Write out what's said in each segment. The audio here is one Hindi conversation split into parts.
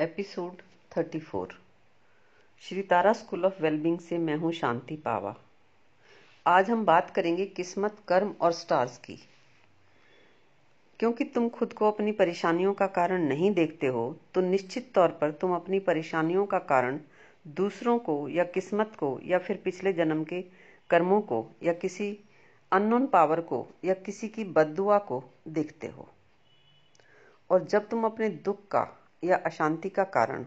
Episode 34 Shri Tara school of wellbeing से मैं हूँ शांति पावा। आज हम बात करेंगे किस्मत, कर्म और स्टार्स की। क्योंकि तुम खुद को अपनी परेशानियों का कारण नहीं देखते हो तो निश्चित तौर पर तुम अपनी परेशानियों का कारण दूसरों को या किस्मत को या फिर पिछले जन्म के कर्मों को या किसी अननोन पावर को या किसी की बददुआ को देखते हो। और जब तुम अपने दुख का या अशांति का कारण,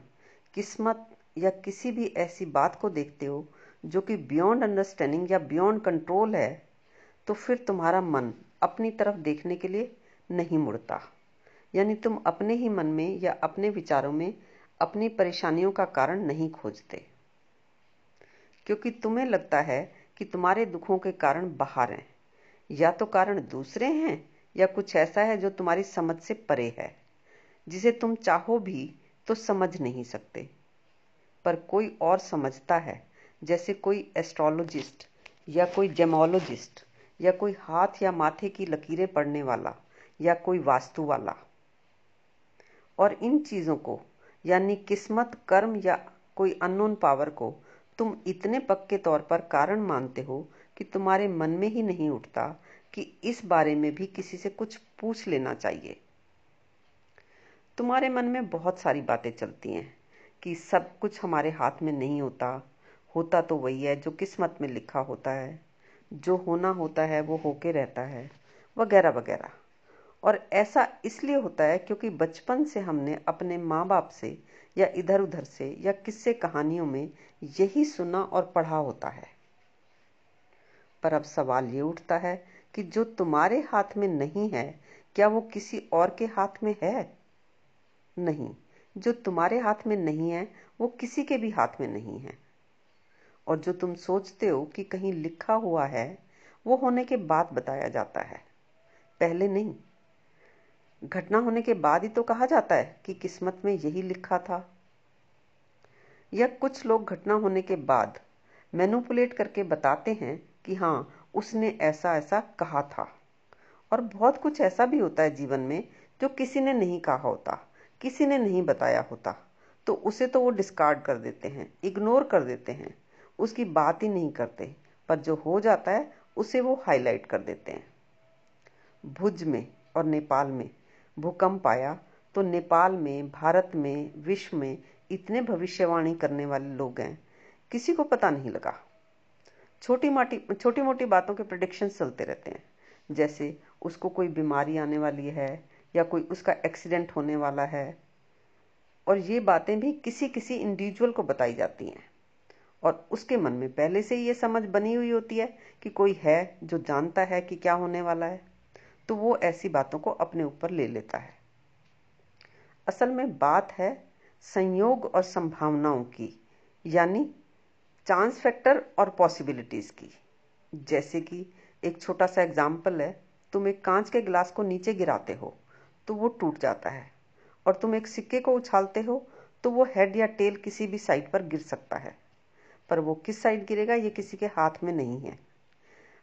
किस्मत या किसी भी ऐसी बात को देखते हो जो कि बियॉन्ड अंडरस्टैंडिंग या बियॉन्ड कंट्रोल है तो फिर तुम्हारा मन अपनी तरफ़ देखने के लिए नहीं मुड़ता। यानी तुम अपने ही मन में या अपने विचारों में अपनी परेशानियों का कारण नहीं खोजते। क्योंकि तुम्हें लगता है कि तुम्हारे दुखों के कारण बाहर हैं। या तो कारण दूसरे हैं या कुछ ऐसा है जो तुम्हारी समझ से परे है। जिसे तुम चाहो भी तो समझ नहीं सकते। पर कोई और समझता है, जैसे कोई एस्ट्रोलॉजिस्ट या कोई जेमोलॉजिस्ट या कोई हाथ या माथे की लकीरें पढ़ने वाला या कोई वास्तु वाला। और इन चीज़ों को, यानी किस्मत, कर्म या कोई अननोन पावर को, तुम इतने पक्के तौर पर कारण मानते हो कि तुम्हारे मन में ही नहीं उठता कि इस बारे में भी किसी से कुछ पूछ लेना चाहिए। तुम्हारे मन में बहुत सारी बातें चलती हैं कि सब कुछ हमारे हाथ में नहीं होता। होता तो वही है जो किस्मत में लिखा होता है। जो होना होता है वो होके रहता है, वगैरह वगैरह। और ऐसा इसलिए होता है क्योंकि बचपन से हमने अपने माँ बाप से या इधर उधर से या किस्से कहानियों में यही सुना और पढ़ा होता है। पर अब सवाल ये उठता है कि जो तुम्हारे हाथ में नहीं है, क्या वो किसी और के हाथ में है? नहीं। जो तुम्हारे हाथ में नहीं है, वो किसी के भी हाथ में नहीं है। और जो तुम सोचते हो कि कहीं लिखा हुआ है, वो होने के बाद बताया जाता है। पहले नहीं। घटना होने के बाद ही तो कहा जाता है कि किस्मत में यही लिखा था। या कुछ लोग घटना होने के बाद मैनुपुलेट करके बताते हैं कि हाँ उसने ऐसा ऐसा कहा था। और बहुत कुछ ऐसा भी होता है जीवन में जो किसी ने नहीं कहा होता। किसी ने नहीं बताया होता तो उसे तो वो डिस्कार्ड कर देते हैं इग्नोर कर देते हैं। उसकी बात ही नहीं करते, पर जो हो जाता है, उसे वो हाईलाइट कर देते हैं। भुज में और नेपाल में भूकंप आया तो नेपाल में, भारत में, विश्व में इतने भविष्यवाणी करने वाले लोग हैं, किसी को पता नहीं लगा। छोटी मोटी छोटी मोटी बातों के प्रोडिक्शन चलते रहते हैं, जैसे उसको कोई बीमारी आने वाली है या कोई उसका एक्सीडेंट होने वाला है। और ये बातें भी किसी किसी इंडिविजुअल को बताई जाती हैं। और उसके मन में पहले से ये समझ बनी हुई होती है कि कोई है जो जानता है कि क्या होने वाला है तो वो ऐसी बातों को अपने ऊपर ले लेता है। असल में बात है संयोग और संभावनाओं की, यानी चांस फैक्टर और पॉसिबिलिटीज की। जैसे कि एक छोटा सा एग्ज़ाम्पल है, तुम एक कांच के गिलास को नीचे गिराते हो। तो वो टूट जाता है। और तुम एक सिक्के को उछालते हो तो वो हेड या टेल किसी भी साइड पर गिर सकता है। पर वो किस साइड गिरेगा, ये किसी के हाथ में नहीं है।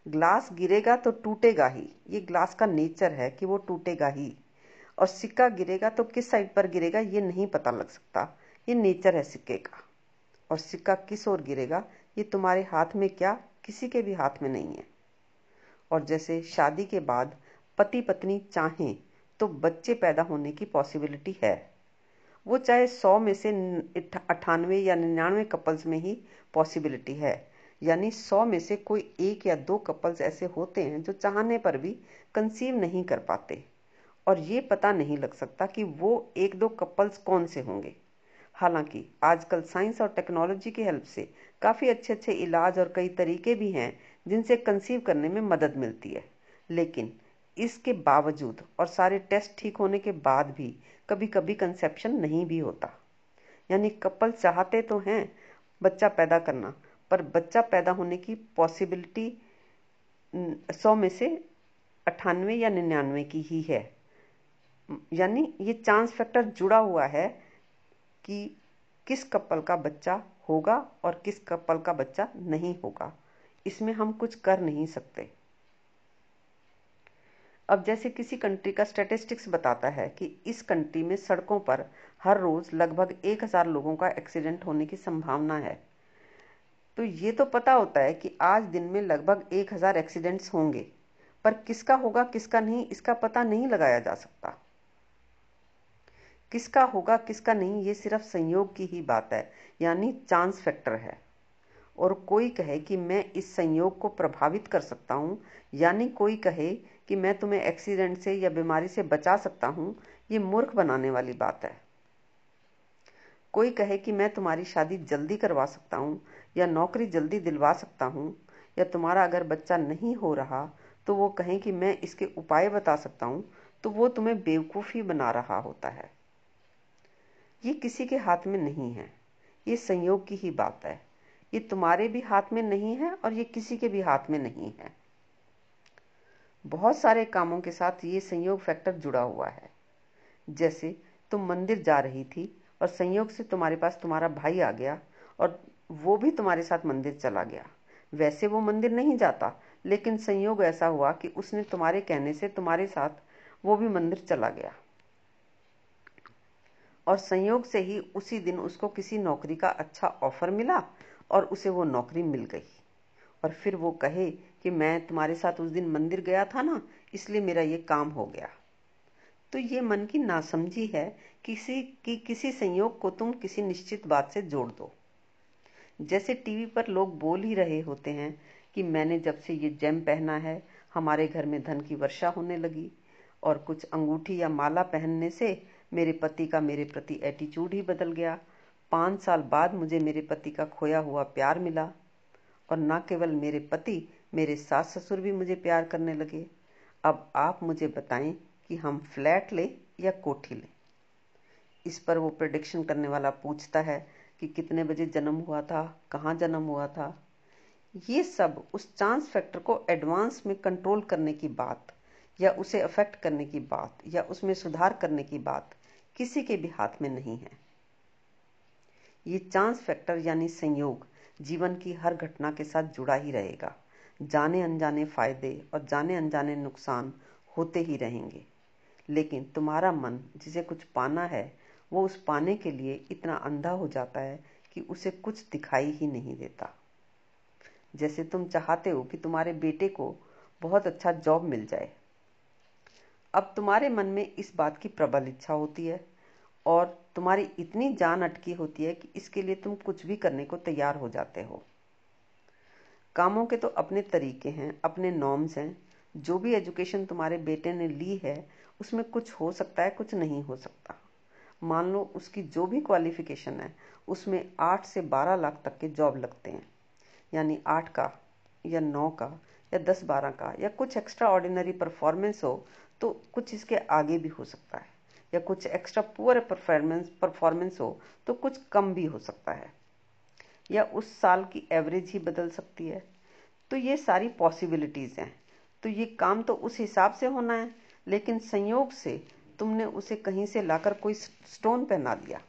ग्लास गिरेगा तो टूटेगा ही। ये ग्लास का नेचर है कि वो टूटेगा ही। और सिक्का गिरेगा तो किस साइड पर गिरेगा, ये नहीं पता लग सकता। ये नेचर है सिक्के का। और सिक्का किस ओर गिरेगा, ये तुम्हारे हाथ में क्या, किसी के भी हाथ में नहीं है। और जैसे शादी के बाद पति पत्नी चाहें तो बच्चे पैदा होने की पॉसिबिलिटी है। वो चाहे सौ में से अट्ठानवे या निन्यानवे कपल्स में ही पॉसिबिलिटी है। यानी सौ में से कोई एक या दो कपल्स ऐसे होते हैं जो चाहने पर भी कंसीव नहीं कर पाते। और ये पता नहीं लग सकता कि वो एक दो कपल्स कौन से होंगे। हालाँकि आजकल साइंस और टेक्नोलॉजी की हेल्प से काफ़ी अच्छे अच्छे इलाज और कई तरीके भी हैं जिनसे कंसीव करने में मदद मिलती है। लेकिन इसके बावजूद और सारे टेस्ट ठीक होने के बाद भी कभी कभी कंसेप्शन नहीं भी होता। यानी कपल चाहते तो हैं बच्चा पैदा करना, पर बच्चा पैदा होने की पॉसिबिलिटी सौ में से अट्ठानवे या निन्यानवे की ही है। यानी ये चांस फैक्टर जुड़ा हुआ है कि किस कपल का बच्चा होगा और किस कपल का बच्चा नहीं होगा। इसमें हम कुछ कर नहीं सकते। अब जैसे किसी कंट्री का स्टेटिस्टिक्स बताता है कि इस कंट्री में सड़कों पर हर रोज लगभग एक हज़ार लोगों का एक्सीडेंट होने की संभावना है। तो ये तो पता होता है कि आज दिन में लगभग एक हज़ार एक्सीडेंट्स होंगे, पर किसका होगा, किसका नहीं, इसका पता नहीं लगाया जा सकता। किसका होगा, किसका नहीं, ये सिर्फ़ संयोग की ही बात है, यानी चांस फैक्टर है। और कोई कहे कि मैं इस संयोग को प्रभावित कर सकता हूँ, यानी कोई कहे कि मैं तुम्हें एक्सीडेंट से या बीमारी से बचा सकता हूँ, ये मूर्ख बनाने वाली बात है। कोई कहे कि मैं तुम्हारी शादी जल्दी करवा सकता हूँ, या नौकरी जल्दी दिलवा सकता हूँ, या तुम्हारा अगर बच्चा नहीं हो रहा तो वो कहें कि मैं इसके उपाय बता सकता हूँ तो वो तुम्हें बेवकूफ़ी बना रहा होता है। ये किसी के हाथ में नहीं है। ये संयोग की ही बात है। ये तुम्हारे भी हाथ में नहीं है और ये किसी के भी हाथ में नहीं है। बहुत सारे कामों के साथ ये संयोग फैक्टर जुड़ा हुआ है। जैसे, तुम मंदिर जा रही थी और संयोग से तुम्हारे पास तुम्हारा भाई आ गया और वो भी तुम्हारे साथ मंदिर चला गया। वैसे वो मंदिर नहीं जाता, लेकिन संयोग ऐसा हुआ कि उसने तुम्हारे कहने से तुम्हारे साथ वो भी मंदिर चला गया। और संयोग से ही उसी दिन उसको किसी नौकरी का अच्छा ऑफ़र मिला और उसे वो नौकरी मिल गई। और फिर वो कहे कि मैं तुम्हारे साथ उस दिन मंदिर गया था ना, इसलिए मेरा ये काम हो गया। तो ये मन की नासमझी है, किसी की किसी संयोग को तुम किसी निश्चित बात से जोड़ दो। जैसे टीवी पर लोग बोल ही रहे होते हैं कि मैंने जब से ये जेम पहना है, हमारे घर में धन की वर्षा होने लगी, और कुछ अंगूठी या माला पहनने से मेरे पति का मेरे प्रति एटीट्यूड ही बदल गया। पाँच साल बाद मुझे मेरे पति का खोया हुआ प्यार मिला। और न केवल मेरे पति, मेरे सास ससुर भी मुझे प्यार करने लगे। अब आप मुझे बताएँ कि हम फ्लैट लें या कोठी लें। इस पर वो प्रडिक्शन करने वाला पूछता है कि कितने बजे जन्म हुआ था, कहाँ जन्म हुआ था। ये सब उस चांस फैक्टर को एडवांस में कंट्रोल करने की बात, या उसे अफेक्ट करने की बात, या उसमें सुधार करने की बात किसी के भी हाथ में नहीं है। ये चांस फैक्टर यानी संयोग जीवन की हर घटना के साथ जुड़ा ही रहेगा। जाने अनजाने फ़ायदे और जाने अनजाने नुकसान होते ही रहेंगे। लेकिन तुम्हारा मन जिसे कुछ पाना है, वो उस पाने के लिए इतना अंधा हो जाता है कि उसे कुछ दिखाई ही नहीं देता। जैसे तुम चाहते हो कि तुम्हारे बेटे को बहुत अच्छा जॉब मिल जाए। अब तुम्हारे मन में इस बात की प्रबल इच्छा होती है और तुम्हारी इतनी जान अटकी होती है कि इसके लिए तुम कुछ भी करने को तैयार हो जाते हो। कामों के तो अपने तरीके हैं, अपने नॉर्म्स हैं। जो भी एजुकेशन तुम्हारे बेटे ने ली है, उसमें कुछ हो सकता है, कुछ नहीं हो सकता। मान लो उसकी जो भी क्वालिफिकेशन है, उसमें आठ से बारह लाख तक के जॉब लगते हैं। यानी आठ का, या नौ का, या दस बारह का, या कुछ एक्स्ट्रा ऑर्डिनरी परफॉर्मेंस हो तो कुछ इसके आगे भी हो सकता है। या कुछ एक्स्ट्रा पुअर परफॉर्मेंस परफॉर्मेंस हो तो कुछ कम भी हो सकता है। या उस साल की एवरेज ही बदल सकती है। तो ये सारी पॉसिबिलिटीज़ हैं। तो ये काम तो उस हिसाब से होना है, लेकिन संयोग से तुमने उसे कहीं से लाकर कोई स्टोन पहना दिया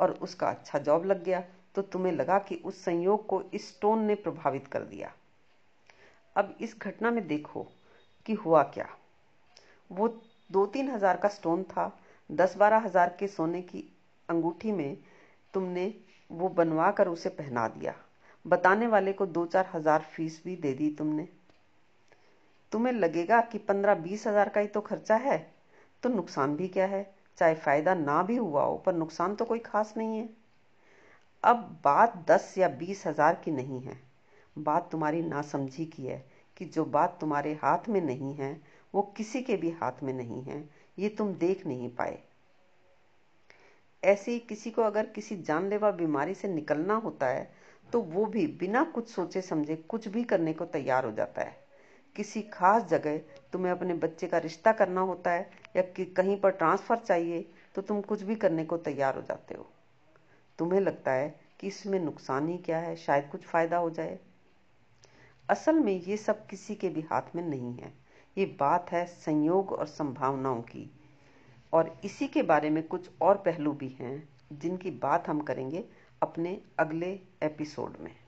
और उसका अच्छा जॉब लग गया तो तुम्हें लगा कि उस संयोग को इस स्टोन ने प्रभावित कर दिया। अब इस घटना में देखो कि हुआ क्या। वो दो तीन हज़ार का स्टोन था दस बारह हज़ार के सोने की अंगूठी में तुमने वो बनवा कर उसे पहना दिया। बताने वाले को दो चार हज़ार फ़ीस भी दे दी तुमने। तुम्हें लगेगा कि पंद्रह बीस हज़ार का ही तो खर्चा है तो नुकसान भी क्या है? चाहे फ़ायदा ना भी हुआ हो, पर नुकसान तो कोई खास नहीं है। अब बात दस या बीस हज़ार की नहीं है। बात तुम्हारी नासमझी की है कि जो बात तुम्हारे हाथ में नहीं है, वो किसी के भी हाथ में नहीं है। ये तुम देख नहीं पाए। ऐसे ही किसी को अगर किसी जानलेवा बीमारी से निकलना होता है तो वो भी बिना कुछ सोचे समझे कुछ भी करने को तैयार हो जाता है। किसी खास जगह तुम्हें अपने बच्चे का रिश्ता करना होता है, या कि कहीं पर ट्रांसफ़र चाहिए तो तुम कुछ भी करने को तैयार हो जाते हो। तुम्हें लगता है कि इसमें नुकसान ही क्या है, शायद कुछ फ़ायदा हो जाए। असल में ये सब किसी के भी हाथ में नहीं है। ये बात है संयोग और संभावनाओं की। और इसी के बारे में कुछ और पहलू भी हैं, जिनकी बात हम करेंगे अपने अगले एपिसोड में।